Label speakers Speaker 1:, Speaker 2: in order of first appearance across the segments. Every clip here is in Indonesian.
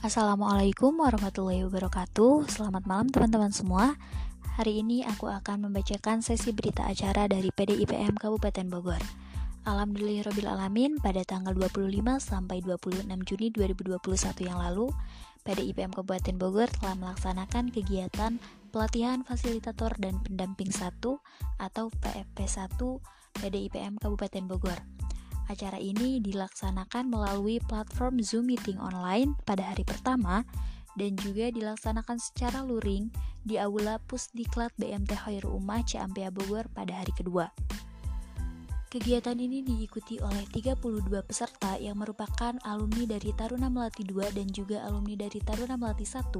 Speaker 1: Assalamualaikum warahmatullahi wabarakatuh. Selamat malam teman-teman semua. Hari ini aku akan membacakan sesi berita acara dari PDIPM Kabupaten Bogor. Alhamdulillahirrabbilalamin pada tanggal 25 sampai 26 Juni 2021 yang lalu PDIPM Kabupaten Bogor telah melaksanakan kegiatan pelatihan fasilitator dan pendamping 1 atau PFP 1 PDIPM Kabupaten Bogor Acara ini dilaksanakan melalui platform Zoom Meeting online pada hari pertama dan juga dilaksanakan secara luring di Aula Pusdiklat BMT Hoiru Umah Ciampea Bogor pada hari kedua. Kegiatan ini diikuti oleh 32 peserta yang merupakan alumni dari Taruna Melati 2 dan juga alumni dari Taruna Melati 1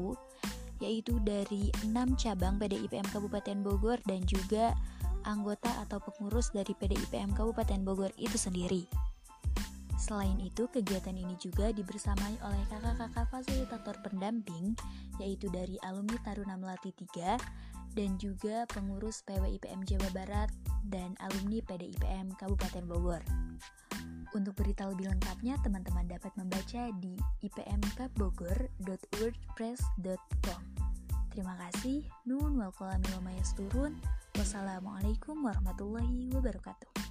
Speaker 1: yaitu dari 6 cabang PDIPM Kabupaten Bogor dan juga anggota atau pengurus dari PDIPM Kabupaten Bogor itu sendiri. Selain itu, kegiatan ini juga dibersamai oleh kakak-kakak fasilitator pendamping, yaitu dari alumni Taruna Melati 3 dan juga pengurus PWIPM Jawa Barat dan alumni PDIPM Kabupaten Bogor. Untuk berita lebih lengkapnya, teman-teman dapat membaca di ipmkbogor.wordpress.com. Terima kasih. Nun wal turun. Wassalamualaikum warahmatullahi wabarakatuh.